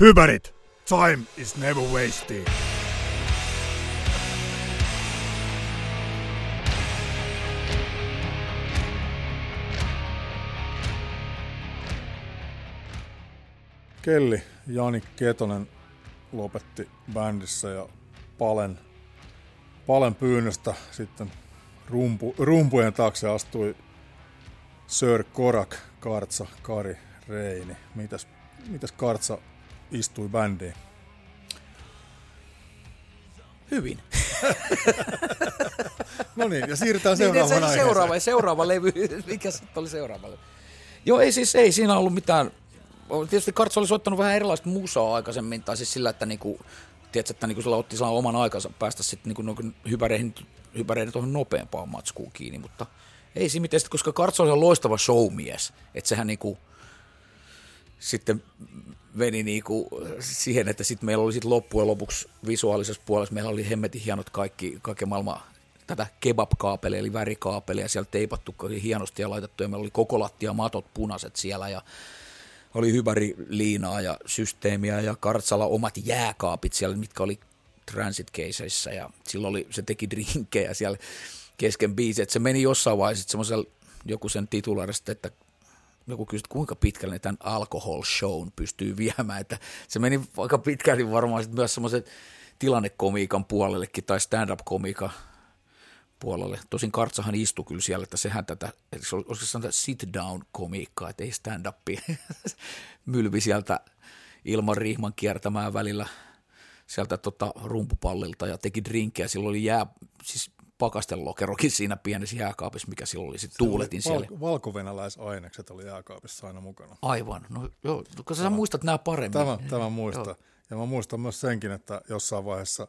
Hypärit! Time is never wasted. Kelli Jani Ketonen lopetti bändissä ja Palen, Palen pyynnöstä sitten rumpu, rumpujen taakse astui Sir Korak, Kartsa, Kari, Reini. Mitäs, mitäs Kartsa istui bändiin? Hyvin. No niin, ja siirrytään Niin, seuraavaan se, aiheeseen. seuraava, seuraava levy. Mikä sitten oli seuraava levy? Joo, ei siis ei siinä ollut mitään. Tietysti Kartsa oli soittanut vähän erilaista musaa aikaisemmin, tai siis sillä, että niinku, tiedätkö, että niinku sillä otti saa oman aikansa päästä sitten niinku hypäreihin, hypäreihin tuohon nopeampaan matskuun kiinni, mutta ei siinä mitään, koska Kartsa on loistava showmies, että sehän niinku, sitten meni niinku siihen, että sitten meillä oli sit loppujen lopuksi visuaalisessa puolessa, meillä oli hemmetin hienot kaikki, kaiken maailman tätä kebab-kaapelia, eli värikaapelia, siellä teipattu hienosti ja laitettu, ja meillä oli koko lattia matot punaiset siellä, ja oli hybriliinaa ja systeemiä, ja Kartsalla omat jääkaapit siellä, mitkä oli transit caseissa, ja silloin oli, se teki drinkkejä siellä kesken biisi, että se meni jossain vaiheessa semmoisella joku sen titularista, että joku kysyi, että kuinka pitkälle tämän alcohol shown pystyy viemään, että se meni aika pitkälti varmaan sit myös semmoisen tilannekomiikan puolellekin tai stand-up-komiikan puolelle. Tosin Kartsahan istui kyllä siellä, että sehän tätä, olisiko se sanoa sit-down-komiikkaa, että ei stand-upia. Mylvi sieltä ilman riihman kiertämään välillä sieltä tota rumpupallilta ja teki drinkkejä. Silloin oli jää, siis pakastelokerokin siinä pienessä jääkaapissa, mikä silloin oli. Sitten tuuletin siellä. Val- valkovenäläisainekset oli jääkaapissa aina mukana. Aivan. No joo, koska sä muistat nämä paremmin. Tämä, tämä muistaa. Ja mä muistan myös senkin, että jossain vaiheessa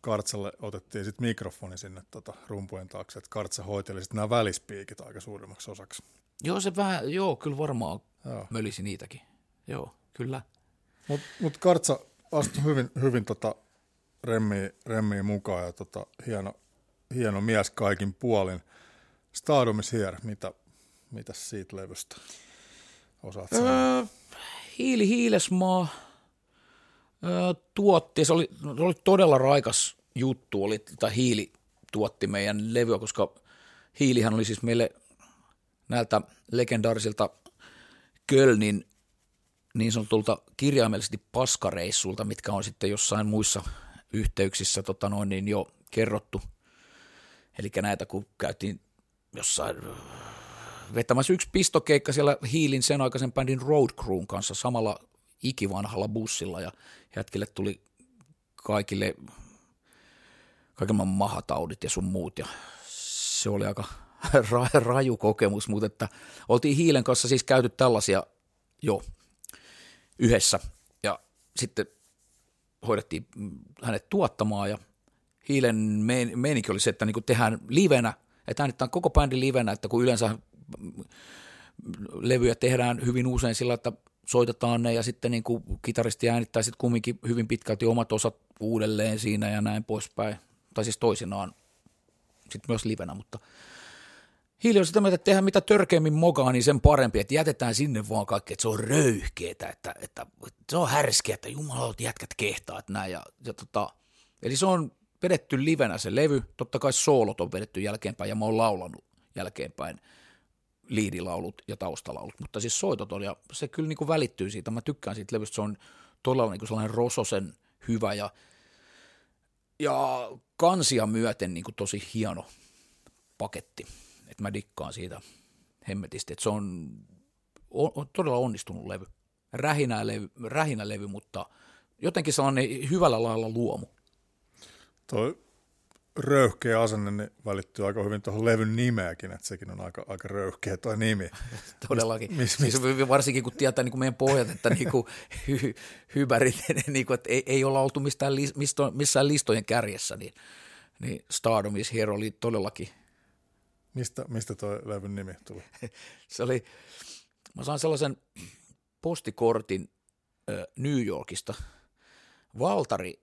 Kartsalle otettiin sitten mikrofoni sinne tota rumpujen taakse, että Kartsa hoiteli sitten nämä välispiikit aika suurimmaksi osaksi. Joo, se vähän, joo, kyllä varmaan Joo. mölisi niitäkin. Joo, kyllä. Mutta mut Kartsa astui hyvin, hyvin tota remmiin, remmiin mukaan ja tota, hieno, hieno mies kaikin puolin. Stardom is here, mitä, mitä siitä levystä osaat sanoa? Öö, hiili Hiilesmaa öö, tuotti, se oli, oli todella raikas juttu, oli, tai Hiili tuotti meidän levyä, koska Hiilihän oli siis meille näiltä legendaarisilta Kölnin niin sanotulta kirjaimellisesti paskareissulta, mitkä on sitten jossain muissa yhteyksissä tota noin, niin jo kerrottu. Eli näitä kun käytiin jossain vetämässä yksi pistokeikka siellä Hiilin sen aikaisen bändin Road Crewn kanssa samalla ikivanhalla bussilla ja jätkille tuli kaikille kaiken mahataudit ja sun muut ja se oli aika ra- raju kokemus, mutta että oltiin Hiilen kanssa siis käyty tällaisia jo yhdessä ja sitten hoidettiin hänet tuottamaan ja Hiilen mein- meininki oli se, että niin tehdään livenä, että äänitetään koko bändi livenä, että kun yleensä levyjä tehdään hyvin usein sillä, että soitetaan ne ja sitten niin kuin kitaristi äänittää sitten kumminkin hyvin pitkälti omat osat uudelleen siinä ja näin poispäin. Tai siis toisinaan sitten myös livenä, mutta Hiili on sitä mieltä, että tehdään mitä törkeämmin mokaa, niin sen parempi, että jätetään sinne vaan kaikki, että se on röyhkeetä, että, että, että se on härskeä, että jumalauta jätkät kehtaa, että näin. Ja, ja tota, eli se on vedetty livenä se levy, totta kai soolot on vedetty jälkeenpäin ja mä oon laulanut jälkeenpäin liidilaulut ja taustalaulut, mutta siis soitot on, ja se kyllä niin kuin välittyy siitä, mä tykkään siitä levystä, se on todella niin kuin sellainen rososen hyvä ja, ja kansia myöten niin kuin tosi hieno paketti, että mä dikkaan siitä hemmetisti, että se on, on, on todella onnistunut levy, rähinälevy, rähinälevy, mutta jotenkin sellainen hyvällä lailla luomu. Toi röyhkeä asenne niin välittyy aika hyvin tuohon levyn nimeäkin, että sekin on aika, aika röyhkeä tuo nimi. Todellakin. Mis- Siis varsinkin kun tietää niin kuin meidän pohjat, että niin kuin, hy, hypärit, niin kuin, että ei, ei olla oltu mistään, misto, missään listojen kärjessä, niin, niin Stardom is Here oli todellakin, Mistä, mistä tuo levyn nimi tuli? se oli, mä sain sellaisen postikortin ö, New Yorkista. Valtari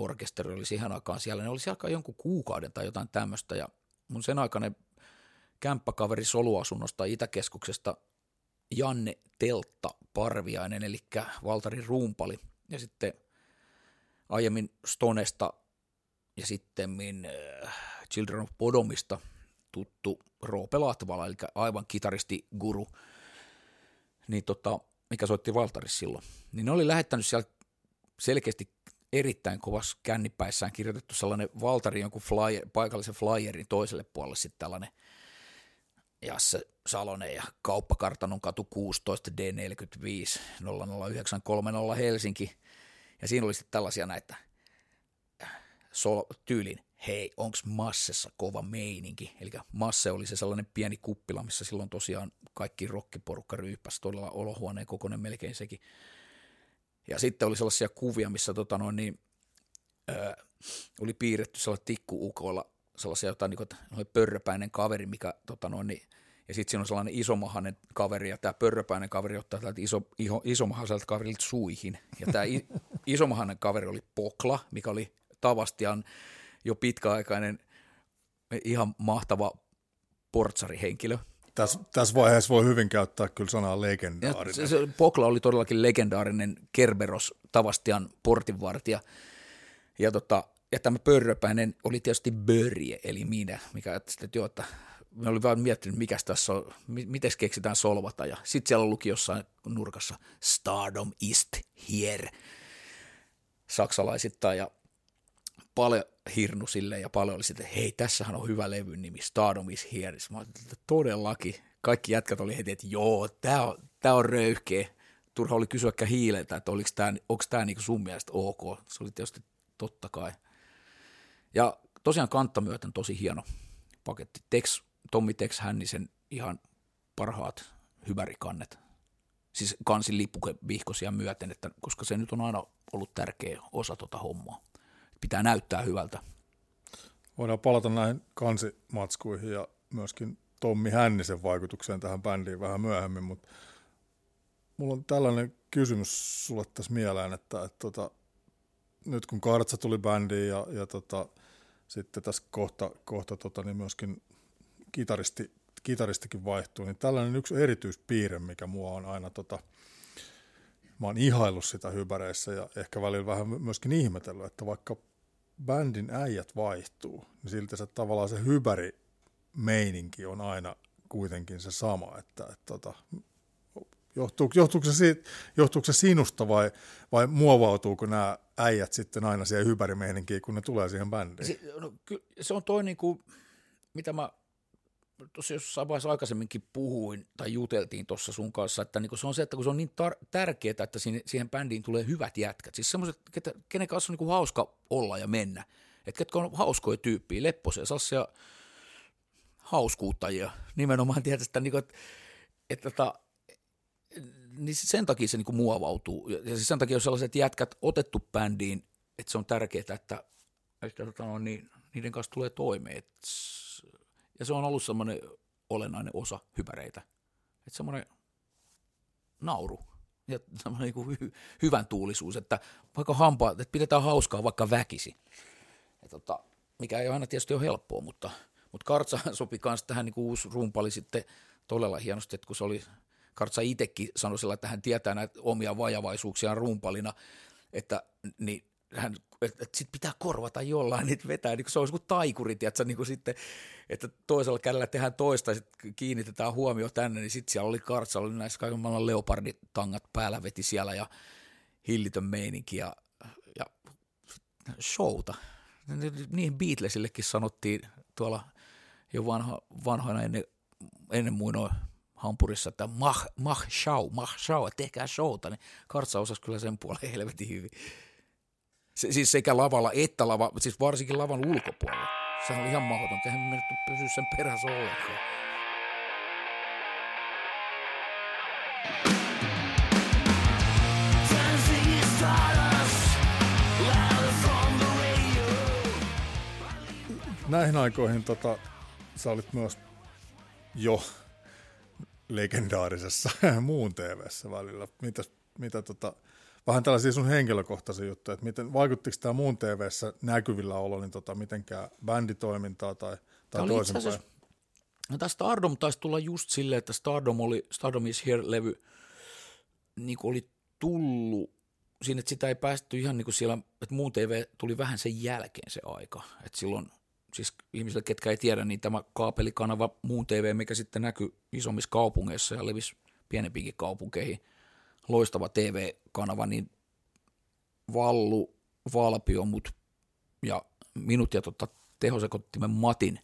orkesteri oli siihen aikaan siellä, ne oli siellä jonkun kuukauden tai jotain tämmöistä, ja mun sen aikainen kämppäkaveri soluasunnosta Itäkeskuksesta Janne Teltta Parviainen, eli Valtari Rumpali, ja sitten aiemmin Stonesta ja sitten äh, Children of Bodomista tuttu Roope Latvala, eli aivan kitaristi guru, niin tota, mikä soitti Valtaris silloin, niin ne oli lähettänyt siellä selkeästi erittäin kovassa kännipäissään kirjoitettu sellainen Valtari jonkun flyer, paikallisen flyerin toiselle puolelle sitten tällainen Jasse Salonen ja Kauppakartanon katu 16 D45 00930 Helsinki. Ja siinä oli sitten tällaisia näitä sol- tyylin, hei, onks Massessa kova meininki? Eli Masse oli se sellainen pieni kuppila, missä silloin tosiaan kaikki rokkiporukka ryyppäsi, todella olohuoneen kokoinen melkein sekin. Ja sitten oli sellaisia kuvia, missä tota noin, niin, ö, oli piirretty sellainen tikkuukoilla sellaisia jotain, niin kuin, pörröpäinen kaveri, mikä tota noin, niin, ja sitten siinä on sellainen isomahainen kaveri, ja tämä pörröpäinen kaveri ottaa tältä iso, iso, isomahaiselta kaverilta suihin. Ja tämä isomahainen kaveri oli Pokla, mikä oli Tavastian jo pitkäaikainen, ihan mahtava portsarihenkilö. Tässä, tässä vaiheessa voi hyvin käyttää kyllä sanaa legendaarinen. se, se, Pokla oli todellakin legendaarinen Kerberos Tavastian portinvartija. Ja, tota, ja tämä pörröpäinen oli tietysti Börje, eli minä, mikä että, että, joo, että me oli vaan miettinyt, mikä tässä on, miten keksitään solvata. Ja sitten siellä luki jossain nurkassa Stardom is here saksalaisittain. Ja paljon hirnu sille ja paljon oli sitten, hei, tässähän on hyvä levyn nimi, Stardom is here. Mä ajattelin, että todellakin. Kaikki jätkät oli heti, että joo, tää on, tää on röyhkeä. Turha oli kysyäkään hiileltä, että oliko tämä, onko tämä niinku sun mielestä ok. Se oli tietysti totta kai. Ja tosiaan kantta myöten tosi hieno paketti. Tex, Tommi Tex Hännisen ihan parhaat hyvärikannet. Siis kansin lippuke vihkosia myöten, että, koska se nyt on aina ollut tärkeä osa tota hommaa pitää näyttää hyvältä. Voidaan palata näihin kansimatskuihin ja myöskin Tommi Hännisen vaikutukseen tähän bändiin vähän myöhemmin, mutta mulla on tällainen kysymys sulle tässä mieleen, että, että tota, nyt kun Kartsa tuli bändiin ja, ja tota, sitten tässä kohta, kohta tota, niin myöskin kitaristi, kitaristikin vaihtuu, niin tällainen yksi erityispiirre, mikä mua on aina tota, mä oon ihaillut sitä hypäreissä ja ehkä välillä vähän myöskin ihmetellyt, että vaikka bändin äijät vaihtuu, niin silti se tavallaan se hypäri meininki on aina kuitenkin se sama, että, että tota, johtuuko, johtuuko, se siitä, johtuuko se sinusta vai, vai muovautuuko nämä äijät sitten aina siihen hypärimeininkiin, kun ne tulee siihen bändiin? Se, no, se on toi, niin kuin, mitä mä tuossa jossain vaiheessa aikaisemminkin puhuin tai juteltiin tuossa sun kanssa, että niinku se on se, että kun se on niin tar- tärkeää, että siihen, siihen bändiin tulee hyvät jätkät, siis semmoiset, kenen kanssa on niinku hauska olla ja mennä, että ketkä on hauskoja tyyppiä, lepposia, sellaisia hauskuuttajia, nimenomaan tietysti, että, niinku, että, että, että niin sen takia se niinku muovautuu, ja siis sen takia on sellaiset jätkät otettu bändiin, että se on tärkeää, että, että, että no, niin, niiden kanssa tulee toimeen, että ja se on ollut semmoinen olennainen osa hypäreitä. Että semmoinen nauru ja semmoinen niin hy- hyvän tuulisuus, että vaikka hampaa, että pidetään hauskaa vaikka väkisi. Ja tota, mikä ei aina tietysti ole helppoa, mutta, mutta Kartsa sopi myös tähän niin kuin uusi rumpali sitten todella hienosti, että kun se oli, Kartsa itsekin sanoi sillä, että hän tietää näitä omia vajavaisuuksiaan rumpalina, että niin hän, että, että sit pitää korvata jollain, niitä vetää, niin se olisi kuin taikuri, tiiätkö, niin kuin sitten, että toisella kädellä tehdään toista, sitten kiinnitetään huomio tänne, niin sitten siellä oli kartsa, oli näissä kaiken maailman leoparditangat päällä veti siellä, ja hillitön meininki, ja, ja showta. Niihin Beatlesillekin sanottiin tuolla jo vanha, vanhoina ennen, ennen muinoin Hampurissa, että mach, mach show, mach show, tehkää showta, niin Kartsa osasi kyllä sen puolen helvetin hyvin. Se, siis sekä lavalla että lava, siis varsinkin lavan ulkopuolella. Se oli ihan mahdotonta, eihän me menetty pysyä sen perässä ollenkaan. Näihin aikoihin tota, sä olit myös jo legendaarisessa muun TV-ssä välillä. Mitä, mitä tota, vähän tällaisia sun henkilökohtaisia juttuja, että miten, vaikuttiko tämä muun TV-ssä näkyvillä olo, niin tota, mitenkään bänditoimintaa tai, tai toisinpäin? No tämä Stardom taisi tulla just silleen, että Stardom, oli, Stardom is Here-levy niin oli tullut siinä, että sitä ei päästy ihan niin kuin siellä, että muun TV tuli vähän sen jälkeen se aika. Että silloin, siis ihmisille, ketkä ei tiedä, niin tämä kaapelikanava muun TV, mikä sitten näkyy isommissa kaupungeissa ja levisi pienempiinkin kaupunkeihin, loistava TV-kanava, niin Vallu, Valpio, mut ja minut ja tota, tehosekottimen Matin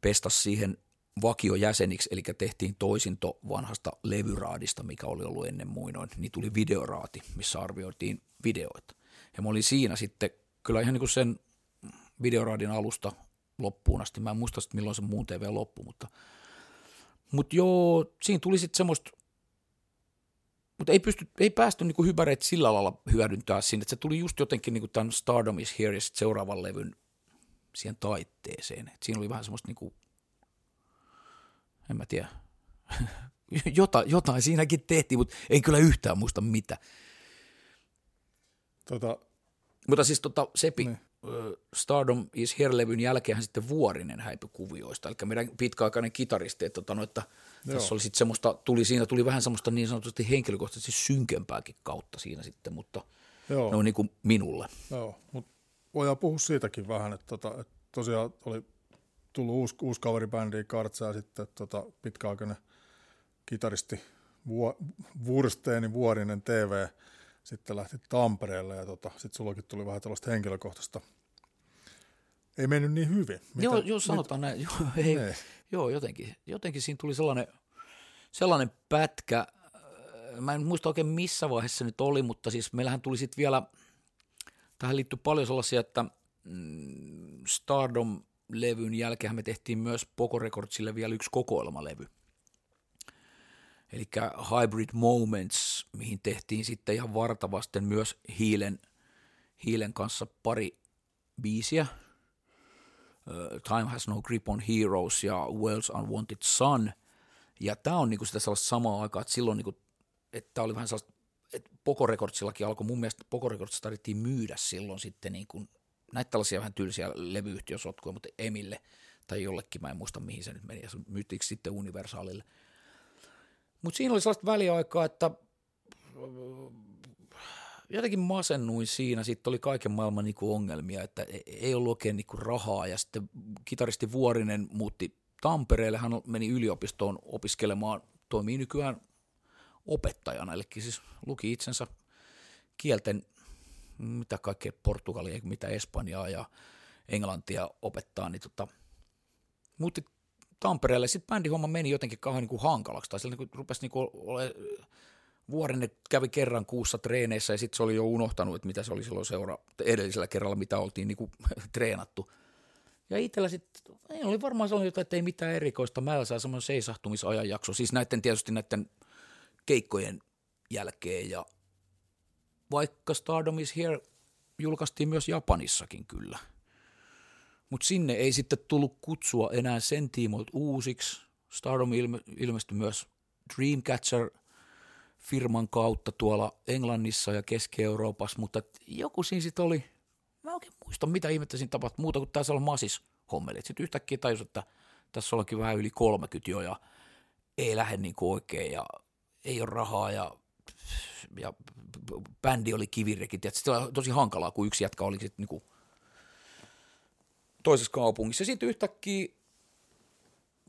pestas siihen vakiojäseniksi, eli tehtiin toisinto vanhasta levyraadista, mikä oli ollut ennen muinoin, niin tuli videoraati, missä arvioitiin videoita. Ja mä olin siinä sitten kyllä ihan niin kuin sen videoraadin alusta loppuun asti. Mä en muista sitten milloin se muun TV loppui, mutta, mutta joo, siinä tuli sitten semmoista, mutta ei, pysty, ei päästy niinku hypäreitä sillä lailla hyödyntää siinä, että se tuli just jotenkin niinku tämän Stardom is Here ja sitten seuraavan levyn siihen taitteeseen. Et siinä oli vähän semmoista niinku en mä tiedä. Jota, jotain siinäkin tehtiin, mutta en kyllä yhtään muista mitä. Tota, mutta siis tota, Sepi, niin. Stardom is Here-levyn jälkeen sitten Vuorinen häipy kuvioista, eli meidän pitkäaikainen kitaristi, että, tota, no, että tässä oli sitten semmoista, tuli siinä tuli vähän semmoista niin sanotusti henkilökohtaisesti synkempääkin kautta siinä sitten, mutta Joo. ne on niin kuin minulle. Joo, mutta voidaan puhua siitäkin vähän, että, tota, että tosiaan oli tullut uusi, uusi kaveribändi Kartsa ja sitten tota, pitkäaikainen kitaristi Vu, Wursteeni Vuorinen TV sitten lähti Tampereelle ja tota, sitten sullakin tuli vähän tällaista henkilökohtaista ei mennyt niin hyvin. Mitä, joo, joo, sanotaan mit... näin. Joo, ei, ne. joo jotenkin, jotenkin siinä tuli sellainen, sellainen pätkä, mä en muista oikein missä vaiheessa se nyt oli, mutta siis meillähän tuli sitten vielä, tähän liittyy paljon sellaisia, että mm, Stardom levyn jälkeen me tehtiin myös Poco Recordsille vielä yksi kokoelmalevy. Eli Hybrid Moments, mihin tehtiin sitten ihan vartavasten myös Hiilen, Hiilen kanssa pari biisiä. Time Has No Grip on Heroes ja World's Unwanted Sun. Ja tämä on niinku sitä sellaista samaa aikaa, että silloin niinku, että tämä oli vähän sellaista, että Poco Recordsillakin alkoi, mun mielestä Poco tarvittiin myydä silloin sitten niin kuin näitä tällaisia vähän tylsiä levyyhtiösotkuja, mutta Emille tai jollekin, mä en muista mihin se nyt meni, ja se sitten Universaalille. Mutta siinä oli sellaista väliaikaa, että jotenkin masennuin siinä, sitten oli kaiken maailman niinku ongelmia, että e-, ei ollut oikein niinku rahaa, ja sitten kitaristi Vuorinen muutti Tampereelle, hän meni yliopistoon opiskelemaan, toimii nykyään opettajana, eli siis luki itsensä kielten mitä kaikkea Portugalia, mitä Espanjaa ja Englantia opettaa, niin tota, muutti Tampereelle. Sitten bändihomma meni jotenkin kauhean niin kuin hankalaksi, tai niin kuin rupesi niin kuin ole, Vuorinen kävi kerran kuussa treeneissä ja sitten se oli jo unohtanut, että mitä se oli silloin seura edellisellä kerralla, mitä oltiin niin kuin treenattu. Ja itsellä sitten, ei oli varmaan sellainen jotain, että ei mitään erikoista. Mä saa semmoinen seisahtumisajan jakso, siis näiden tietysti näiden keikkojen jälkeen ja vaikka Stardom is Here julkaistiin myös Japanissakin kyllä. Mutta sinne ei sitten tullut kutsua enää sen tiimoilta uusiksi. Stardom ilme- ilmestyi myös Dreamcatcher firman kautta tuolla Englannissa ja Keski-Euroopassa, mutta joku siinä sitten oli, mä oikein muista mitä ihmettä siinä tapahtui, muuta kuin taisi olla masis hommeli. Sitten yhtäkkiä tajus, että tässä ollakin vähän yli 30 jo ja ei lähde niin kuin oikein ja ei ole rahaa ja ja bändi oli kivirekin. Se oli tosi hankalaa, kun yksi jätkä oli sitten niinku toisessa kaupungissa. Sitten yhtäkkiä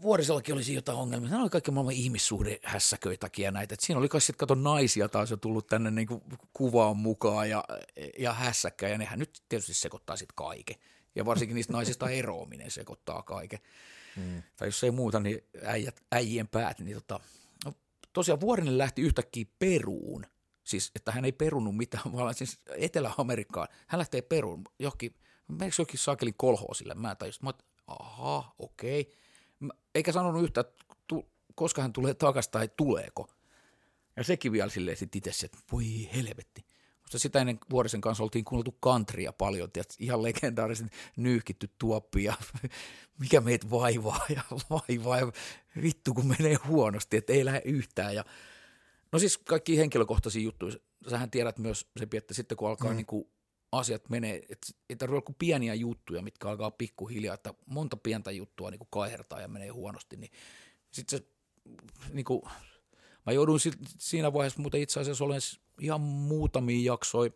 Vuorisellakin olisi jotain ongelmia. Nämä oli kaikki maailman ihmissuhdehässäköitäkin ja näitä. Et siinä oli myös kato naisia taas jo tullut tänne niinku kuvaan mukaan ja, ja hässäkkä. Ja nehän nyt tietysti sekoittaa sitten kaiken. Ja varsinkin niistä naisista eroaminen sekoittaa kaiken. Mm. Tai jos ei muuta, niin äijät, äijien päät, niin tota, tosiaan Vuorinen lähti yhtäkkiä Peruun, siis että hän ei perunut mitään, vaan siis Etelä-Amerikkaan. Hän lähtee Peruun johonkin, meneekö johonkin saakelin kolhoosille? Mä tajusin, mä aha, okei. Eikä sanonut yhtä, tu, koska hän tulee takaisin tai tuleeko. Ja sekin vielä silleen sitten itse, että voi helvetti. Mutta sitä ennen Vuorisen kanssa oltiin kuunneltu kantria paljon, tiedät, ihan legendaarisesti nyyhkitty tuoppi ja mikä meitä vaivaa ja vaivaa ja vittu kun menee huonosti, että ei lähde yhtään. Ja, no siis kaikki henkilökohtaisia juttuja. Sähän tiedät myös, se että sitten kun alkaa mm. niin kuin asiat menee, että ei tarvitse olla pieniä juttuja, mitkä alkaa pikkuhiljaa, että monta pientä juttua niin kuin kaihertaa ja menee huonosti, niin sitten se niin kuin, mä jouduin siinä vaiheessa, mutta itse asiassa olen ihan muutamia jaksoja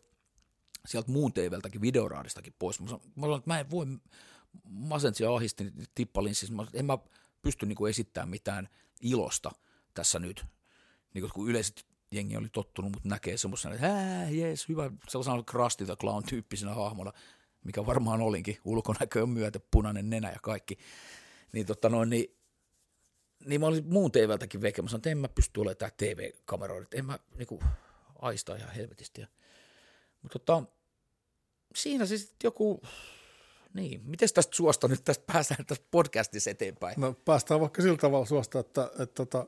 sieltä muun TVltäkin, videoraadistakin pois. Mä sanoin, että mä en voi, masensi ja ahistin, tippalin, siis mä, en mä pysty niin kuin esittämään mitään ilosta tässä nyt, niin kuin, kun yleiset jengi oli tottunut, mutta näkee semmoisena, että hää, jees, hyvä, sellaisena Krusty the Clown tyyppisenä hahmona, mikä varmaan olinkin, ulkonäköön myötä, punainen nenä ja kaikki. Niin, tota noin, niin, niin mä olin muun TVltäkin veke, mä sanoin, että en mä pysty olemaan tää TV-kameroida, en mä niinku, aistaa ihan helvetisti. Mutta tota, siinä sitten joku, niin, miten tästä suosta nyt tästä päästään tästä podcastissa eteenpäin? No päästään vaikka sillä tavalla suosta, että, että, että tota,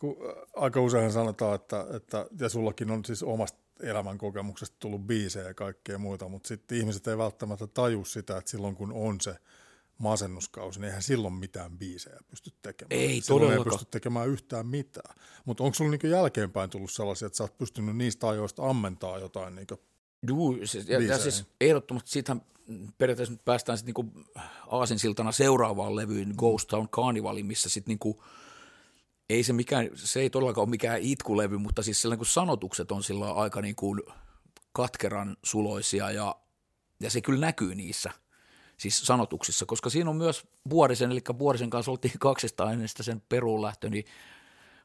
kun aika usein sanotaan, että, että ja sullakin on siis omasta elämän kokemuksesta tullut biisejä ja kaikkea muuta, mutta sitten ihmiset ei välttämättä taju sitä, että silloin kun on se masennuskausi, niin eihän silloin mitään biisejä pysty tekemään. Ei silloin todellakaan. ei pysty tekemään yhtään mitään. Mutta onko sulla niin jälkeenpäin tullut sellaisia, että sä oot pystynyt niistä ajoista ammentaa jotain niin Juu, siis, ja, ja siis ehdottomasti siitähän periaatteessa nyt päästään sitten niinku aasinsiltana seuraavaan levyyn Ghost Town Carnivalin, missä sitten niinku, ei se, mikään, se ei todellakaan ole mikään itkulevy, mutta siis sellainen kun sanotukset on sillä aika niinku katkeran suloisia ja, ja se kyllä näkyy niissä siis sanotuksissa, koska siinä on myös Vuorisen, eli Vuorisen kanssa oltiin kaksistaan ennen sitä sen peruun lähtö, niin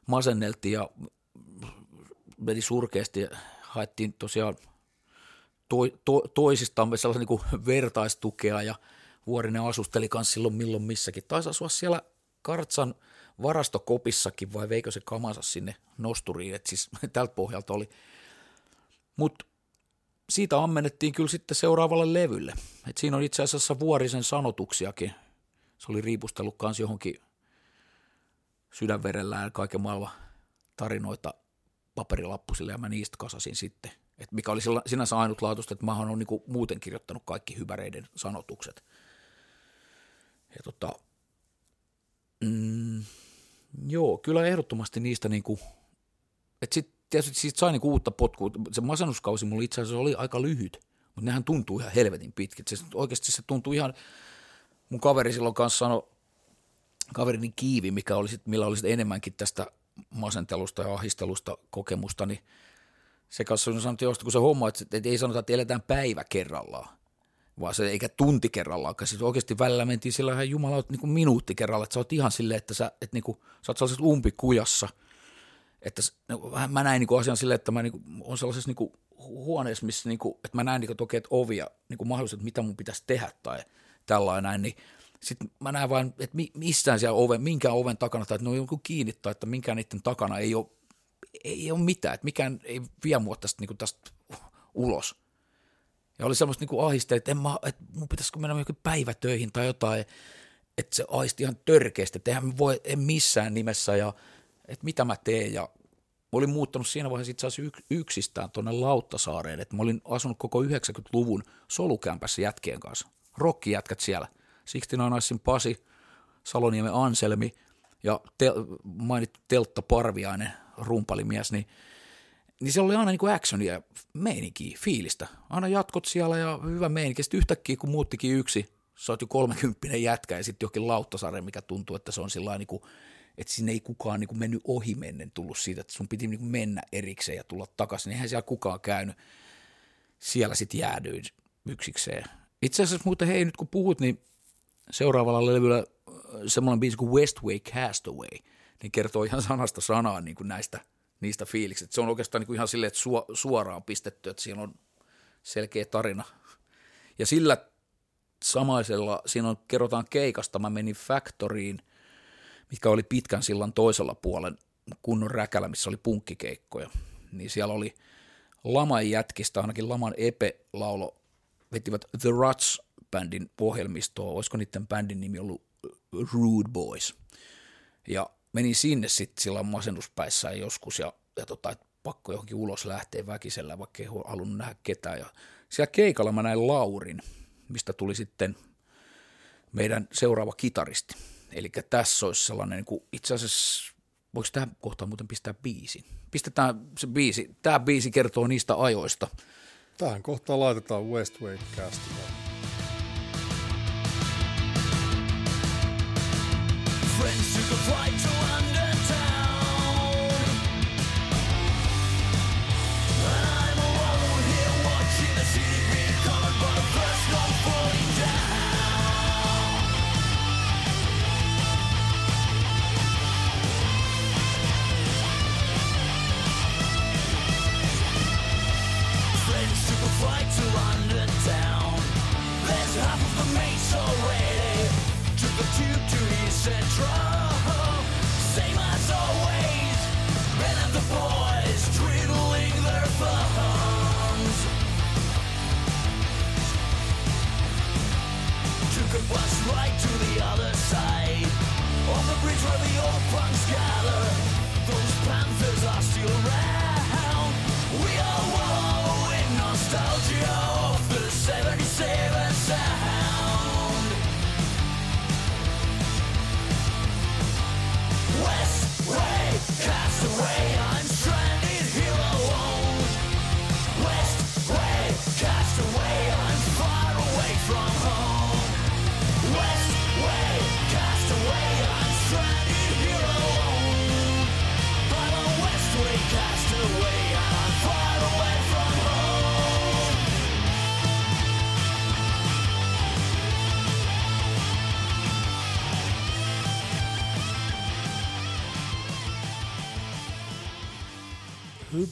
masenneltiin ja meni surkeasti ja haettiin tosiaan – to, to, toisistamme sellaisen niin vertaistukea ja Vuorinen asusteli myös silloin milloin missäkin. Taisi asua siellä Kartsan varastokopissakin vai veikö se kamansa sinne nosturiin, että siis tältä pohjalta oli. Mutta siitä ammennettiin kyllä sitten seuraavalle levylle. Et siinä on itse asiassa Vuorisen sanotuksiakin. Se oli riipustellut kanssa johonkin sydänverellään kaiken maailman tarinoita paperilappusille ja mä niistä kasasin sitten – et mikä oli sinänsä ainutlaatuista, että mä oon niinku muuten kirjoittanut kaikki hyväreiden sanotukset. Ja tota, mm, joo, kyllä ehdottomasti niistä niinku, että sit tietysti siitä sai niinku uutta potkua. Se masennuskausi mulla itse asiassa oli aika lyhyt, mutta nehän tuntuu ihan helvetin pitkät. Se, oikeasti se tuntuu ihan, mun kaveri silloin kanssa sanoi, kaverini Kiivi, mikä oli sit, millä oli sit enemmänkin tästä masentelusta ja ahistelusta kokemusta, niin se kanssa on sanottu jostain, kun se homma, että, että ei sanota, että eletään päivä kerrallaan, vaan se eikä tunti kerrallaan, siis oikeasti välillä mentiin sillä ihan jumala niin minuutti kerralla, että sä oot ihan silleen, että sä, että niin kuin, sä oot sellaisessa umpikujassa, että no, mä näin niin asian silleen, että mä niin on sellaisessa niin huoneessa, missä niin kuin, että mä näen niin kuin, että ovia, niin kuin mahdollisuus, että mitä mun pitäisi tehdä tai tällainen näin, niin sitten mä näen vain, että missään siellä oven, minkä oven takana, tai että ne on joku kiinni, tai että minkään niiden takana ei ole ei ole mitään, että mikään ei vie mua tästä, niin tästä ulos. Ja oli semmoista niin ahiste, että, en mä, että mun pitäisikö mennä johonkin päivätöihin tai jotain, että se aisti ihan törkeästi, että eihän voi, en missään nimessä ja että mitä mä teen. Ja mä olin muuttanut siinä vaiheessa itse asiassa yksistään tuonne Lauttasaareen, että mä olin asunut koko 90-luvun solukämpässä jätkien kanssa, rokkijätkät siellä, Sixty Pasi, Saloniemen Anselmi ja te, mainittu Teltta Parviainen, rumpalimies, niin, niin se oli aina niin actionia, meininkiä, fiilistä. Aina jatkot siellä ja hyvä meininki. Sitten yhtäkkiä, kun muuttikin yksi, sä oot jo kolmekymppinen jätkä ja sitten jokin Lauttasarja, mikä tuntuu, että se on sillä niin että sinne ei kukaan niin kuin mennyt ohi mennen tullut siitä, että sun piti niin kuin mennä erikseen ja tulla takaisin. Eihän siellä kukaan käynyt. Siellä sitten jäädyin yksikseen. Itse asiassa muuten hei, nyt kun puhut, niin seuraavalla levyllä semmoinen biisi kuin Westway Castaway – niin kertoo ihan sanasta sanaan niin kuin näistä niistä fiiliksistä. Se on oikeastaan niin kuin ihan silleen, että suoraan pistetty, että siinä on selkeä tarina. Ja sillä samaisella, siinä on, kerrotaan keikasta, mä menin Factoriin, mikä oli pitkän sillan toisella puolen kunnon räkälä, missä oli punkkikeikkoja. Niin siellä oli Laman jätkistä, ainakin Laman Epe-laulo, vetivät The Ruts-bändin ohjelmistoa, olisiko niiden bändin nimi ollut Rude Boys. Ja menin sinne sitten silloin masennuspäissään joskus ja, ja tota, et pakko johonkin ulos lähteä väkisellä, vaikka ei halunnut nähdä ketään. Ja siellä keikalla mä näin Laurin, mistä tuli sitten meidän seuraava kitaristi. Eli tässä olisi sellainen, niin kuin, itse asiassa, voiko tähän kohtaan muuten pistää biisi? Pistetään se biisi. Tämä biisi kertoo niistä ajoista, Tähän kohtaan laitetaan Westway Castillo. Friends took a flight to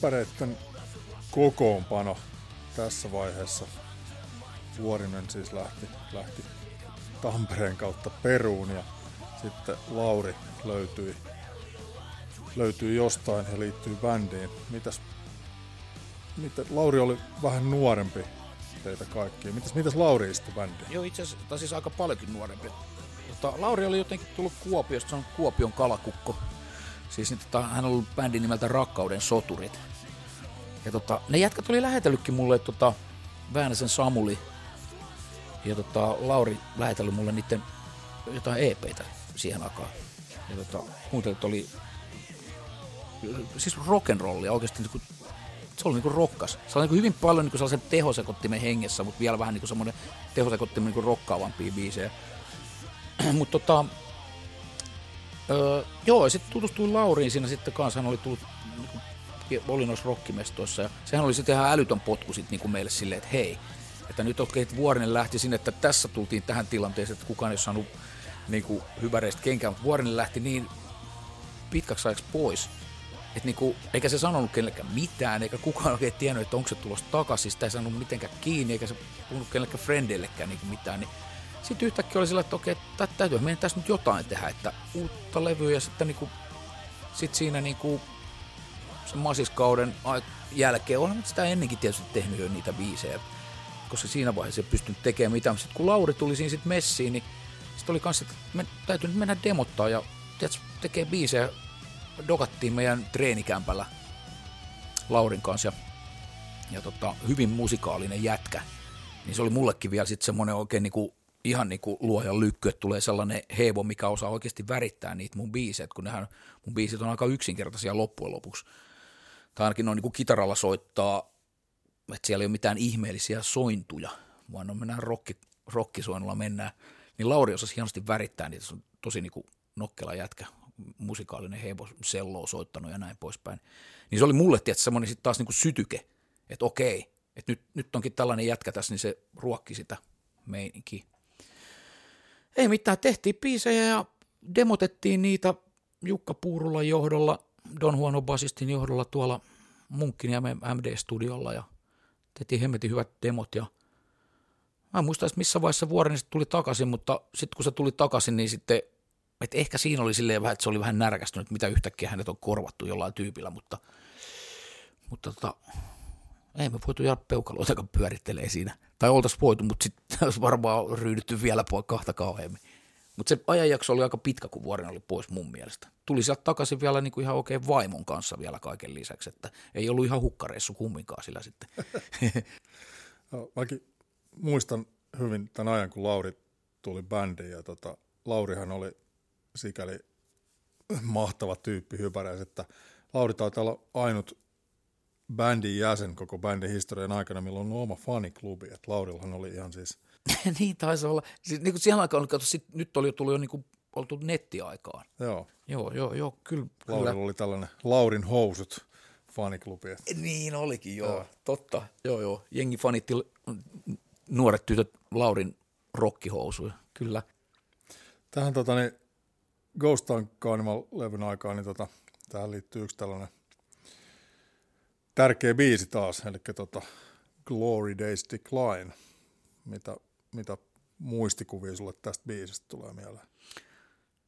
Hypäreitten kokoonpano tässä vaiheessa. Vuorinen siis lähti, lähti Tampereen kautta Peruun ja sitten Lauri löytyi, löytyi jostain ja liittyy bändiin. Mitäs, mitä, Lauri oli vähän nuorempi teitä kaikkia. Mitäs, mitäs Lauri istui bändiin? Joo, itse asiassa, siis aika paljonkin nuorempi. Mutta Lauri oli jotenkin tullut Kuopiosta, se on Kuopion kalakukko. Siis niin, tota, hän on ollut bändin nimeltä Rakkauden soturit. Ja tota, ne jätkät oli lähetellytkin mulle tota, Väänäsen Samuli ja tota, Lauri lähetellyt mulle niiden jotain EPitä siihen aikaan. Ja tota, kuuntelin, että oli siis rock'n'rollia oikeasti niin kuin, se oli niinku rokkas. Se oli niinku hyvin paljon niinku sellaisen tehosekottimen hengessä, mutta vielä vähän niinku semmoinen tehosekottimen niinku rokkaavampia biisejä. mutta tota, öö, joo, sitten tutustuin Lauriin siinä sitten kanssa, hän oli tullut niinku, oli noissa rockimestoissa ja sehän oli sitten ihan älytön potku sitten niinku meille silleen, että hei, että nyt okei, että Vuorinen lähti sinne, että tässä tultiin tähän tilanteeseen, että kukaan ei saanut niinku, hyväreistä kenkään, mutta Vuorinen lähti niin pitkäksi ajaksi pois, et niinku, eikä se sanonut kenellekään mitään, eikä kukaan oikein tiennyt, että onko se tulossa takaisin, sitä ei saanut mitenkään kiinni, eikä se puhunut kenellekään frendeillekään niinku mitään, niin sitten yhtäkkiä oli sillä, että okei, tä- täytyy meidän tässä nyt jotain tehdä, että uutta levyä ja sitten niinku, sit siinä niinku sen masiskauden jälkeen, nyt sitä ennenkin tietysti tehnyt jo niitä biisejä, koska siinä vaiheessa ei pystynyt tekemään mitään. Sitten kun Lauri tuli siinä sitten messiin, niin sitten oli kanssa, että me täytyy nyt mennä demottaa ja tiedätkö, tekee biisejä. Dokattiin meidän treenikämpällä Laurin kanssa ja, ja tota, hyvin musikaalinen jätkä. Niin se oli mullekin vielä sitten semmoinen oikein niinku, ihan niinku luojan lykky, että tulee sellainen hevo, mikä osaa oikeasti värittää niitä mun biisejä, kun nehän, mun biisit on aika yksinkertaisia loppujen lopuksi. Tai ainakin on niinku kitaralla soittaa, että siellä ei ole mitään ihmeellisiä sointuja, vaan on mennään rokki, rokkisoinnulla mennään. Niin Lauri osasi hienosti värittää niitä, se on tosi niinku nokkela jätkä, musikaalinen hevo, selloa soittanut ja näin poispäin. Niin se oli mulle tietysti semmoinen sitten taas niinku sytyke, että okei, että nyt, nyt onkin tällainen jätkä tässä, niin se ruokki sitä meininkiä. Ei mitään, tehtiin biisejä ja demotettiin niitä Jukka Puurulan johdolla, Don Huono basistin johdolla tuolla Munkkin ja MD-studiolla ja tehtiin hemmetin hyvät demot ja mä en muista edes missä vaiheessa vuoren se tuli takaisin, mutta sitten kun se tuli takaisin, niin sitten, että ehkä siinä oli silleen vähän, että se oli vähän närkästynyt, mitä yhtäkkiä hänet on korvattu jollain tyypillä, mutta, mutta tota, ei me voitu jäädä peukaloitakaan pyörittelee siinä. Tai oltaisiin voitu, mutta sitten olisi varmaan ryhdytty vielä kahta kauheammin. Mutta se ajanjakso oli aika pitkä, kun vuoren oli pois mun mielestä. Tuli sieltä takaisin vielä niin kuin ihan oikein vaimon kanssa vielä kaiken lisäksi, että ei ollut ihan hukkareissu kumminkaan sillä sitten. No, mäkin muistan hyvin tämän ajan, kun Lauri tuli bändiin ja tota, Laurihan oli sikäli mahtava tyyppi hypäräis, että Lauri taitaa olla ainut bändin jäsen koko bändin historian aikana, milloin on oma faniklubi. Että Laurillahan oli ihan siis, niin taisi olla. Siis, niin kuin siihen aikaan, kato, sit, nyt oli jo tullut jo niin kuin, oltu nettiaikaan. joo, Joo, joo, joo, kyllä. Laurilla kyllä. oli tällainen Laurin housut faniklubi. että Niin olikin, joo. joo. Totta, joo, joo. Jengi fanitti nuoret tytöt Laurin rokkihousuja, kyllä. Tähän tota, niin, Ghost Town Carnival-levyn aikaan, niin tota, tähän liittyy yksi tällainen tärkeä biisi taas, eli tota, Glory Days Decline. Mitä, mitä muistikuvia sulle tästä biisistä tulee mieleen?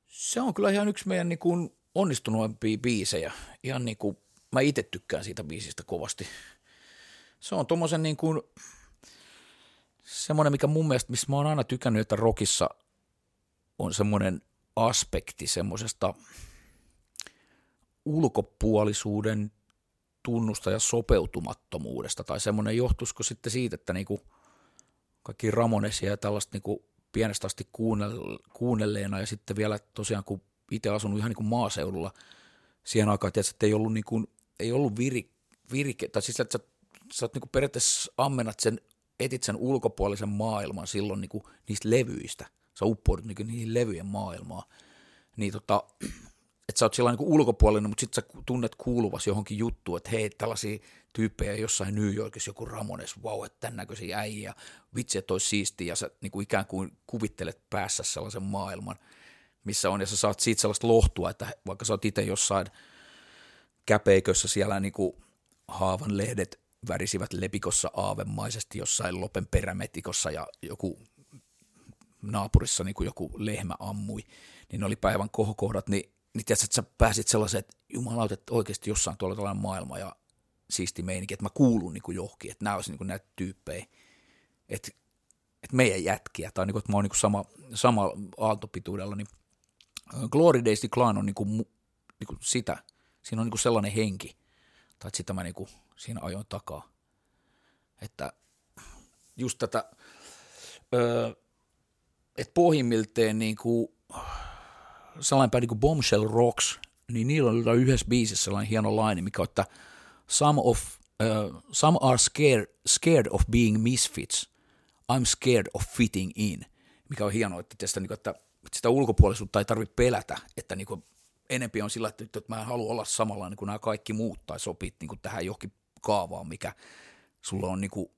Se on kyllä ihan yksi meidän niin kuin onnistunuimpia biisejä. Ihan niin kuin, mä itse tykkään siitä biisistä kovasti. Se on tommosen niin kuin, semmoinen, mikä mun mielestä, missä mä oon aina tykännyt, että rockissa on semmoinen aspekti semmoisesta ulkopuolisuuden tunnusta ja sopeutumattomuudesta, tai semmoinen johtuisiko sitten siitä, että niinku kaikki Ramonesia ja tällaista niinku pienestä asti kuunnell- kuunnelleena, ja sitten vielä tosiaan, kun itse asunut ihan niinku maaseudulla siihen aikaan, tietysti, että ei ollut, niinku, ei ollut viri, virike, tai siis että sä, sä oot niinku periaatteessa ammennat sen, etit sen ulkopuolisen maailman silloin niinku niistä levyistä, sä uppoudut niinku niihin levyjen maailmaan, niin tota, että sä oot sillä niin ulkopuolinen, mutta sitten sä tunnet kuuluvasi johonkin juttuun, että hei, tällaisia tyyppejä jossain New Yorkissa, joku Ramones, wow, että tämän näköisiä äijä, vitsi, että olisi siistiä, ja sä niin kuin ikään kuin kuvittelet päässä sellaisen maailman, missä on, ja sä saat siitä sellaista lohtua, että vaikka sä oot itse jossain käpeikössä siellä niin kuin haavan lehdet värisivät lepikossa aavemaisesti jossain Lopen perämetikossa ja joku naapurissa niin kuin joku lehmä ammui, niin ne oli päivän kohokohdat, niin, niin tiedätkö, että sä pääsit sellaiseen, että jumalauta, että oikeasti jossain tuolla tällainen maailma ja siisti meininki, että mä kuulun niin kuin johonkin, että nämä olisi niin kuin näitä tyyppejä, että, että meidän jätkiä, tai niin kuin, että mä oon niin sama, sama aaltopituudella, niin Glory Days Decline on niin kuin, niin kuin sitä, siinä on niin kuin sellainen henki, tai että sitä mä niin kuin siinä ajoin takaa, että just tätä, öö, että pohjimmilteen niin kuin, sellainen päin niin kuin Bombshell Rocks, niin niillä on yhdessä biisissä sellainen hieno laini, mikä on, että some, of, uh, some are scared, scared of being misfits, I'm scared of fitting in, mikä on hienoa, että, tästä, niin kuin, että sitä ulkopuolisuutta ei tarvitse pelätä, että niin kuin, enempi on sillä, että, että mä en halua olla samalla niin kuin nämä kaikki muut tai sopit niin kuin tähän johonkin kaavaan, mikä sulla on, niin kuin,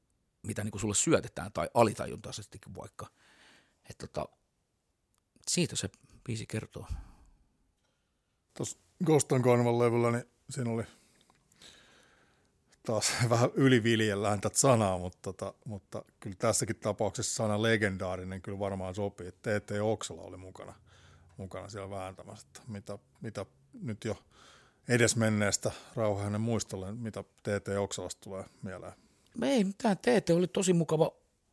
mitä niin kuin sulle syötetään tai alitajuntaisestikin vaikka. Että tota, siitä se biisi kertoo. Tuossa Ghost Town Carnival-levyllä, niin siinä oli taas vähän yliviljellään tätä sanaa, mutta, tota, mutta kyllä tässäkin tapauksessa sana legendaarinen kyllä varmaan sopii, T.T. Oksala oli mukana, mukana siellä vääntämässä, että mitä, mitä nyt jo edesmenneestä rauha hänen muistolleen, mitä T.T. Oksalasta tulee mieleen. Ei mitään, Teete oli tosi mukava,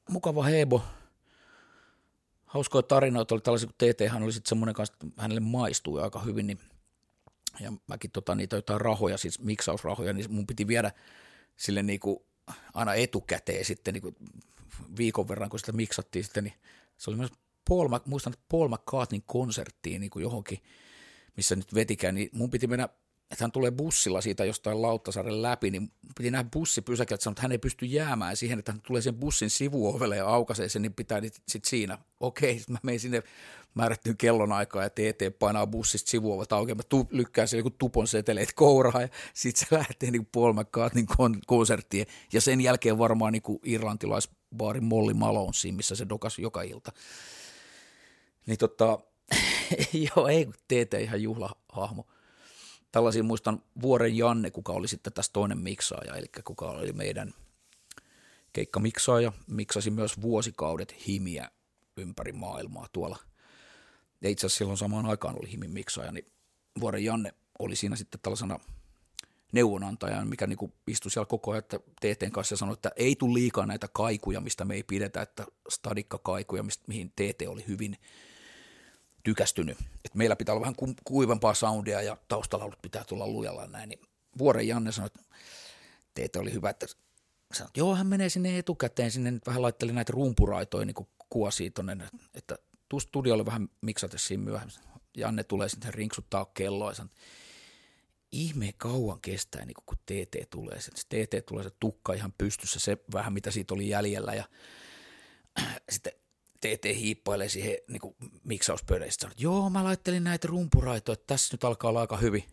mukava hebo. Hauskoja tarinoita oli tällaisia, kun TT hän oli sitten semmoinen kanssa, että hänelle maistui aika hyvin, niin ja mäkin tota, niitä jotain rahoja, siis miksausrahoja, niin mun piti viedä sille niinku aina etukäteen sitten niinku viikon verran, kun sitä miksattiin sitten, niin se oli myös Paul, muistan, että Paul McCartneyn konserttiin niinku johonkin, missä nyt vetikään, niin mun piti mennä että hän tulee bussilla siitä jostain Lauttasaaren läpi, niin piti nähdä bussi pysäkillä, että sanoi, että hän ei pysty jäämään siihen, että hän tulee sen bussin sivuovelle ja aukaisee sen, niin pitää sitten siinä. Okei, sitten mä menin sinne määrättyyn kellonaikaan ja TT painaa bussista sivuovelta auki, mä tu- lykkään siellä joku tupon seteleet kouraa ja sitten se lähtee niin Paul McCartneyn kon- konserttiin ja sen jälkeen varmaan niin irlantilaisbaarin Molly Malonesiin, missä se dokas joka ilta. Niin tota, joo, ei kun TT ihan juhlahahmo tällaisia muistan Vuoren Janne, kuka oli sitten tässä toinen miksaaja, eli kuka oli meidän keikkamiksaaja, miksasi myös vuosikaudet himiä ympäri maailmaa tuolla. Ja itse asiassa silloin samaan aikaan oli himin miksaaja, niin Vuoren Janne oli siinä sitten tällaisena neuvonantajana, mikä niin istui siellä koko ajan että TTn kanssa ja sanoi, että ei tule liikaa näitä kaikuja, mistä me ei pidetä, että stadikkakaikuja, mistä, mihin TT oli hyvin tykästynyt. Et meillä pitää olla vähän ku- kuivempaa soundia ja taustalaulut pitää tulla lujalla näin. Niin Vuoren Janne sanoi, että teitä oli hyvä, että sanoi, että joo, hän menee sinne etukäteen, sinne nyt vähän laitteli näitä rumpuraitoja niin kuosia tonne, että tuu studiolle vähän miksata siinä myöhemmin. Janne tulee sitten rinksuttaa kelloa ja sanoi, ihmeen kauan kestää, niin kun TT tulee. Se TT tulee se tukka ihan pystyssä, se vähän mitä siitä oli jäljellä ja sitten TT hiippailee siihen niin miksauspöydästä. Sanoo, joo, mä laittelin näitä rumpuraitoja, että tässä nyt alkaa olla aika hyvin.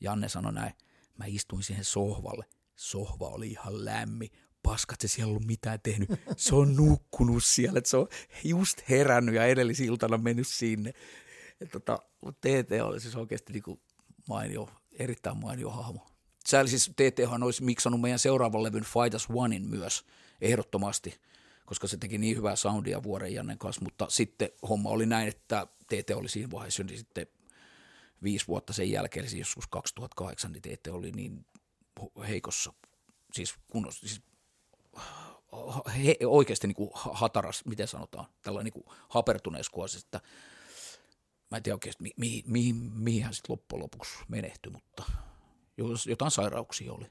Janne sanoi näin, mä istuin siihen sohvalle. Sohva oli ihan lämmin. Paskat se siellä ollut mitään tehnyt. Se on nukkunut siellä, että se on just herännyt ja edellisiltana mennyt sinne. Tota, TT oli siis oikeasti niin mainio, erittäin mainio hahmo. Sä siis TThan olisi miksannut meidän seuraavan levyn Fight Us Onein myös ehdottomasti, koska se teki niin hyvää soundia vuoden Jannen kanssa, mutta sitten homma oli näin, että TT oli siinä vaiheessa, niin sitten viisi vuotta sen jälkeen, eli joskus 2008, niin TT oli niin heikossa, siis kunnossa, siis he, oikeasti niin kuin hataras, miten sanotaan, tällainen niin kuosissa, että mä en tiedä oikeasti, mi, mi, mi, mihin hän sitten loppujen lopuksi menehtyi, mutta jotain sairauksia oli.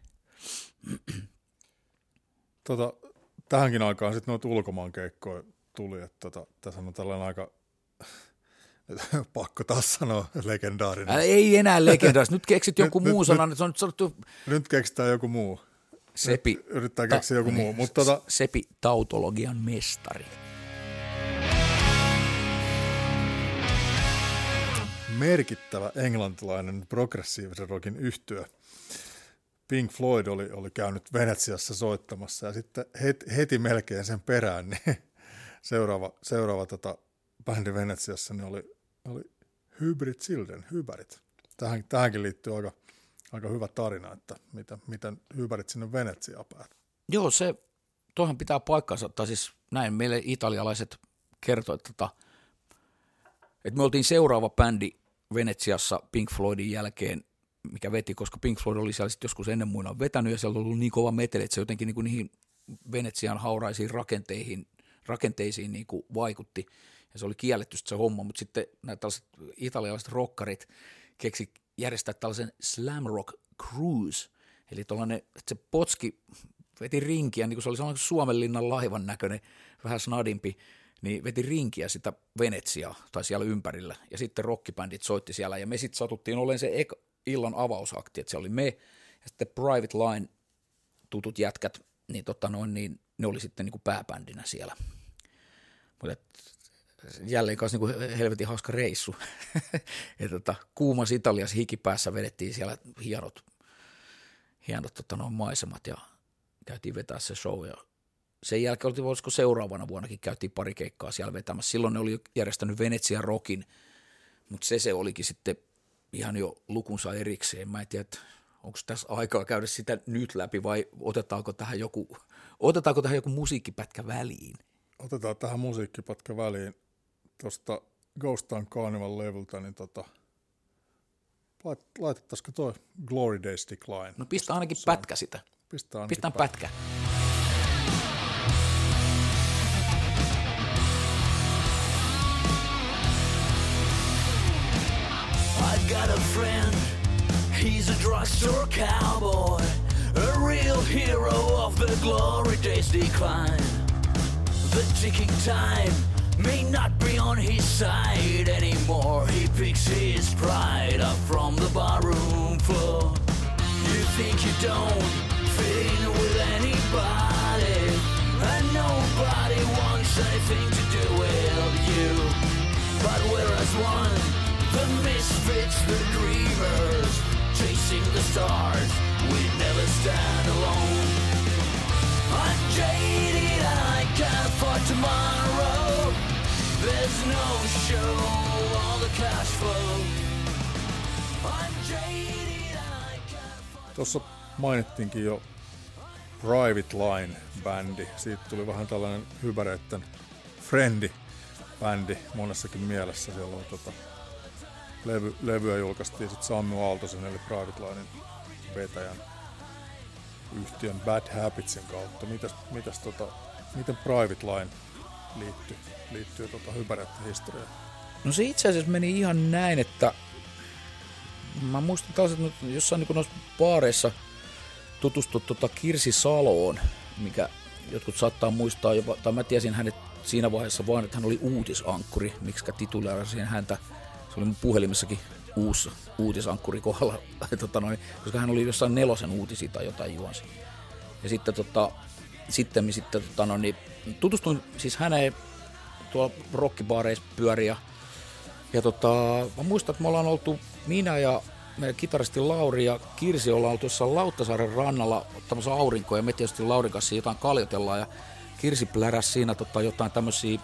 Tota, tähänkin aikaan sitten noita ulkomaankeikkoja tuli, että tota, tässä on tällainen aika, pakko taas sanoa, legendaarinen. Älä, ei enää legendaarista, nyt keksit joku Nyt- muu nyt- sana, nyt se on nyt sanottu Nyt keksitään joku muu. Sepi, Yrittää keksiä joku muu, mutta tota, Sepi tautologian mestari. merkittävä englantilainen progressiivisen rockin yhtyö. Pink Floyd oli, oli käynyt Venetsiassa soittamassa ja sitten heti, heti melkein sen perään niin seuraava, seuraava tota, bändi Venetsiassa niin oli, oli Hybrid Children, Hyberit. Tähän, tähänkin liittyy aika, aika hyvä tarina, että mitä, miten Hyberit sinne Venetsiaan päätyi. Joo, se, tuohan pitää paikkansa, tai siis näin meille italialaiset kertoi, että, tota, että me oltiin seuraava bändi Venetsiassa Pink Floydin jälkeen, mikä veti, koska Pink Floyd oli siellä sitten joskus ennen muina vetänyt, ja siellä oli ollut niin kova meteli, että se jotenkin niin kuin niihin Venetsian hauraisiin rakenteihin, rakenteisiin niin kuin vaikutti, ja se oli kielletty se homma, mutta sitten nämä tällaiset italialaiset rockarit keksi järjestää tällaisen slam rock cruise, eli tuollainen, että se potski veti rinkiä, niin kuin se oli sellainen Suomenlinnan laivan näköinen, vähän snadimpi, niin veti rinkiä sitä Venetsiaa tai siellä ympärillä. Ja sitten rockibändit soitti siellä ja me sitten satuttiin olemaan se eka, illan avausakti, että se oli me ja sitten Private Line tutut jätkät, niin, tota noin, niin ne oli sitten niin kuin pääbändinä siellä. Mutta jälleen kanssa niin helvetin hauska reissu. ja tota, kuumas Italiassa hikipäässä vedettiin siellä hienot, hienot tota, noin maisemat ja käytiin vetää se show ja sen jälkeen oltiin, voisiko seuraavana vuonnakin käytiin pari keikkaa siellä vetämässä. Silloin ne oli järjestänyt Venetsian Rockin, mutta se se olikin sitten ihan jo lukunsa erikseen. Mä en tiedä, että onko tässä aikaa käydä sitä nyt läpi vai otetaanko tähän joku, otetaanko tähän joku musiikkipätkä väliin? Otetaan tähän musiikkipatka väliin tuosta Ghost Town Carnival levyltä, niin tota, lait- laitettaisiko toi Glory Days Decline? No pistä ainakin pätkä sitä. Pistää ainakin Pistään pätkä. pätkä. Got a friend, he's a drugstore cowboy, a real hero of the glory days decline. The ticking time may not be on his side anymore. He picks his pride up from the barroom floor. You think you don't fit in with anybody, and nobody wants anything to do with you. But we're as one, the misfits, the dreamers, chasing the stars. We never stand alone. I'm jaded and I can't afford tomorrow. There's no show, all the cash flow. I'm jaded and I can't afford Tuossa mainittiinkin jo Private Line-bändi. Siitä tuli vähän tällainen hypäreitten frendi-bändi monessakin mielessä. Siellä on tota, levy, levyä julkaistiin sitten Sammy Aaltosen eli Private Linein vetäjän yhtiön Bad Habitsin kautta. Mitäs, mitäs tota, miten Private Line liittyy, liittyy tota hypäreitten historiaan? No se itse asiassa meni ihan näin, että mä muistan taas, että jossain niin noissa baareissa tutustu tota Kirsi Saloon, mikä jotkut saattaa muistaa jopa, tai mä tiesin hänet siinä vaiheessa vaan, että hän oli uutisankkuri, miksi tituleerasin häntä Se oli puhelimessakin uusi uutisankkuri kohdalla, tota noin, koska hän oli jossain nelosen uutisia tai jotain juonsi. Ja sitten, tota, sitten, sitten tota, no, niin, tutustuin siis häneen tuolla rockibaareissa pyöri ja, ja tota, mä muistan, että me ollaan oltu minä ja meidän kitaristi Lauri ja Kirsi ollaan oltu jossain Lauttasaaren rannalla ottamassa aurinkoa ja me tietysti Laurin kanssa jotain kaljotellaan ja Kirsi pläräsi siinä tota, jotain tämmöisiä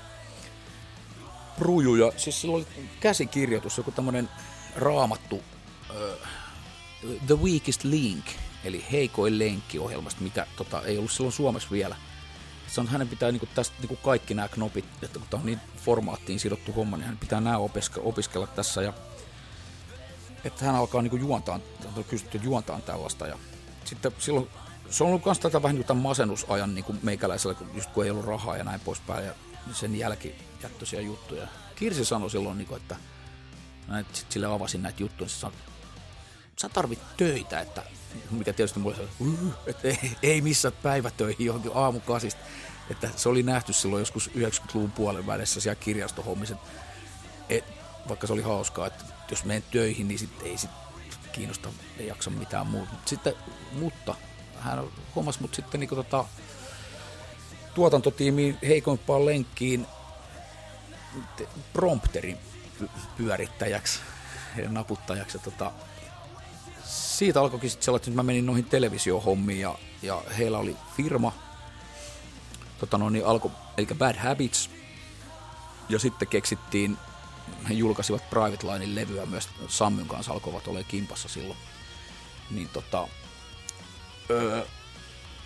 rujuja. Siis sillä oli käsikirjoitus, joku tämmöinen raamattu uh, The Weakest Link, eli heikoin lenkki ohjelmasta, mikä tota, ei ollut silloin Suomessa vielä. Se on, hänen pitää niinku tästä niinku kaikki nämä knopit, että kun tämä on niin formaattiin sidottu homma, niin hän pitää nämä opiske- opiskella tässä ja että hän alkaa niinku juontaa, on kysytty juontaan tällaista ja sitten silloin se on ollut myös tätä vähän niin masennusajan niin kuin meikäläisellä, kun just kun ei ollut rahaa ja näin poispäin ja sen jälkijättöisiä juttuja. Kirsi sanoi silloin, niin kuin, että sit sille avasin näitä juttuja, se sanoi, sä tarvit töitä, että mikä tietysti mulle sanoi, että ei, ei missään päivätöihin johonkin aamukasista. Että se oli nähty silloin joskus 90-luvun puolen välissä siellä kirjastohommissa, että vaikka se oli hauskaa, että jos menen töihin, niin sitten ei sit kiinnosta, ei jaksa mitään muuta. Sitten, mutta hän huomasi mut sitten niin tota, tuotantotiimiin heikoimpaan lenkkiin te- prompterin py- pyörittäjäksi ja naputtajaksi. Ja tota, siitä alkoikin sitten sellainen, että mä menin noihin televisiohommiin ja, ja heillä oli firma, tota no, niin alko, eli Bad Habits, ja sitten keksittiin, he julkaisivat Private Linein levyä myös Sammyn kanssa alkoivat olla kimpassa silloin. Niin tota, öö,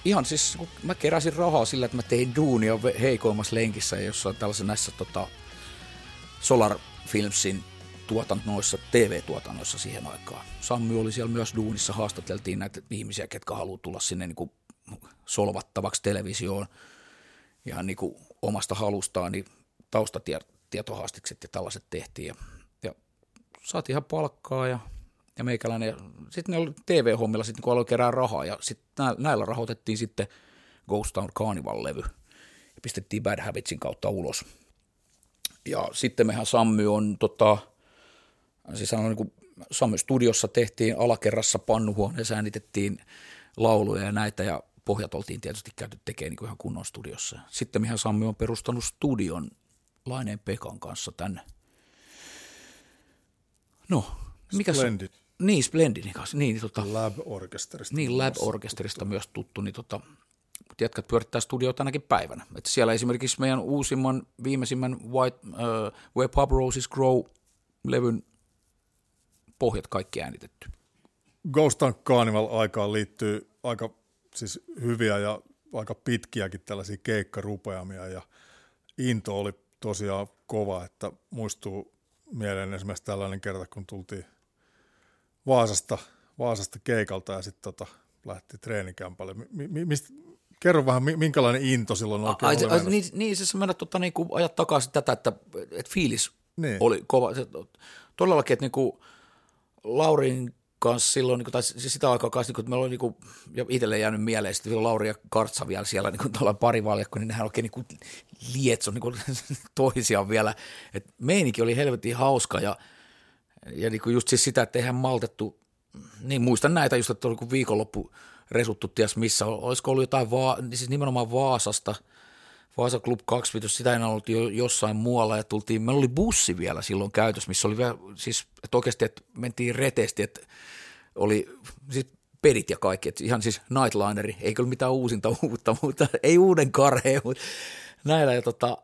ihan siis, kun mä keräsin rahaa sillä, että mä tein duunia heikoimmassa lenkissä ja jossain tällaisessa näissä tota, Solar Filmsin tuotannoissa, TV-tuotannoissa siihen aikaan. Sammy oli siellä myös duunissa, haastateltiin näitä ihmisiä, ketkä haluaa tulla sinne niin kuin solvattavaksi televisioon ihan niin kuin omasta halustaan, niin taustatietohaastikset ja tällaiset tehtiin ja, ja saatiin ihan palkkaa ja, ja meikäläinen. Sitten ne oli TV-hommilla sitten kun aloin kerää rahaa ja sitten näillä rahoitettiin sitten Ghost Town Carnival-levy ja pistettiin Bad Habitsin kautta ulos. Ja sitten mehän Sammy on tota, siis on niin kuin Sammy Studiossa tehtiin alakerrassa pannuhuoneessa, äänitettiin lauluja ja näitä ja pohjat oltiin tietysti käyty tekemään niin ihan kunnon studiossa. Sitten mihän Sammy on perustanut studion Laineen Pekan kanssa tänne. No, mikä Splendid. Niin, Splendidin kanssa. Niin, tota, Lab-orkesterista. niin Lab-orkesterista myös tuttu, niin tota, mut jätkät pyörittää studioa tänäkin päivänä. Et siellä esimerkiksi meidän uusimman, viimeisimmän White, uh, Where Pub Roses Grow-levyn pohjat kaikki äänitetty. Ghost Town Carnival-aikaan liittyy aika siis hyviä ja aika pitkiäkin tällaisia keikkarupeamia ja into oli tosiaan kova, että muistuu mieleen esimerkiksi tällainen kerta, kun tultiin Vaasasta, Vaasasta keikalta ja sitten tota, lähti treenikämpälle. Mi- mi- kerro vähän, mi- minkälainen into silloin oikein Ai, oli ai, niin, niin siis mennä tota, niin kuin ajat takaisin tätä, että, että fiilis Niin. oli kova. Se, todellakin, että niin kuin Laurin kanssa silloin, niin kuin, tai siis sitä aikaa kanssa, niin kuin, että meillä oli niin kuin, ja itselle jäänyt mieleen, sitten vielä Lauri ja Kartsa vielä siellä niin kuin tuolla parivaljakko, niin nehän oikein niin kuin lietso niin kuin, toisiaan vielä. Et meininki oli helvetin hauska ja, ja niin kuin just siis sitä, että eihän maltettu, niin muistan näitä just, että kuin viikonloppu resuttu ties missä, olisiko ollut jotain, va- siis nimenomaan Vaasasta, Vaasa Club 25, sitä en ollut jo jossain muualla ja tultiin, meillä oli bussi vielä silloin käytössä, missä oli vielä, siis että oikeasti, että mentiin retesti, että oli siis pedit ja kaikki, että ihan siis nightlineri, eikä ollut mitään uusinta uutta, mutta ei uuden karheen, mutta näillä ja tota,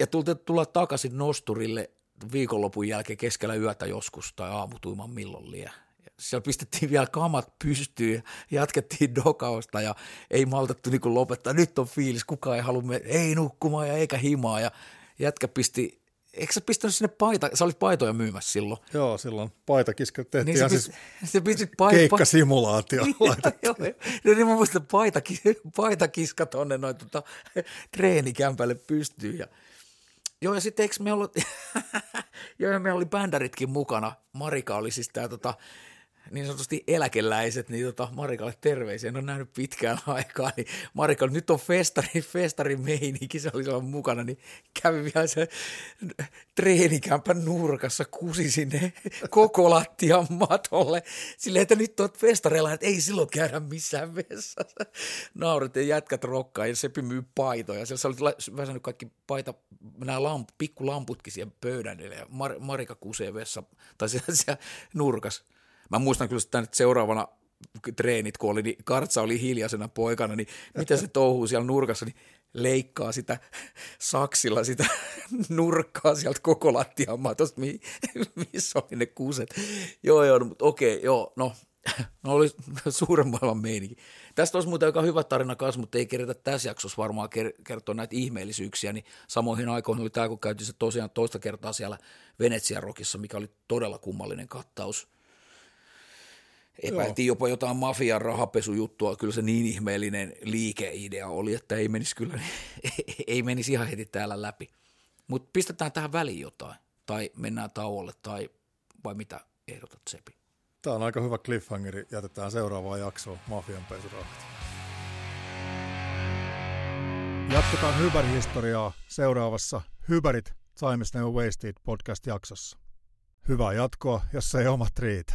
ja tultiin tulla takaisin nosturille viikonlopun jälkeen keskellä yötä joskus tai aamutuiman milloin liian. Siellä pistettiin vielä kamat pystyyn ja jatkettiin dokausta ja ei maltettu niin lopettaa. Nyt on fiilis, kukaan ei halua mennä, ei nukkumaan ja eikä himaa. Ja jätkä pisti, eikö sä pistänyt sinne paita, sä olit paitoja myymässä silloin. Joo, silloin paitakiska tehtiin Niin ihan sä, siis pist, sä pistit paita, keikkasimulaatio. laitettiin. Joo, joo. No niin mä muistan paitaki, paitakiska tonne noin tota, treenikämpälle pystyyn. Ja, joo, ja sitten eikö me ollut, joo, ja meillä oli bändäritkin mukana. Marika oli siis tää tota, niin sanotusti eläkeläiset, niin tota Marikalle terveisiä, en ole nähnyt pitkään aikaa, niin Marika, nyt on festari, festari meininki, se oli siellä mukana, niin kävi vielä se treenikämpän nurkassa, kusi sinne koko lattian matolle, silleen, että nyt oot festareilla, että ei silloin käydä missään vessassa. Nauret ja jätkät rokkaa ja Sepi myy paitoja, siellä sä olit väsännyt kaikki paita, nämä lamp, pikkulamputkin siihen pöydän ja Mar- Marika kusee vessa, tai siellä, siellä nurkas. Mä muistan kyllä sitä nyt seuraavana treenit, kun oli, niin Kartsa oli hiljaisena poikana, niin mitä se touhuu siellä nurkassa, niin leikkaa sitä saksilla sitä nurkkaa sieltä koko lattian matosta, mi, missä oli ne kuset. Joo, joo, no, mutta okei, joo, no, no oli suuren maailman meininki. Tästä olisi muuten aika hyvä tarina kanssa, mutta ei kerätä tässä jaksossa varmaan ker- kertoa näitä ihmeellisyyksiä, niin samoihin aikoihin oli tämä, kun käytiin se tosiaan toista kertaa siellä Venetsian rokissa, mikä oli todella kummallinen kattaus. Epäiltiin jopa jotain mafian rahapesujuttua, kyllä se niin ihmeellinen liikeidea oli, että ei menisi kyllä, ei menisi ihan heti täällä läpi. Mutta pistetään tähän väliin jotain, tai mennään tauolle, tai vai mitä ehdotat Sepi? Tämä on aika hyvä cliffhangeri. Jätetään seuraavaan jaksoon Mafian pesurahat. Jatketaan Hyber-historiaa seuraavassa Hyberit Time is Never Wasted podcast-jaksossa. Hyvää jatkoa, jos ei omat riitä.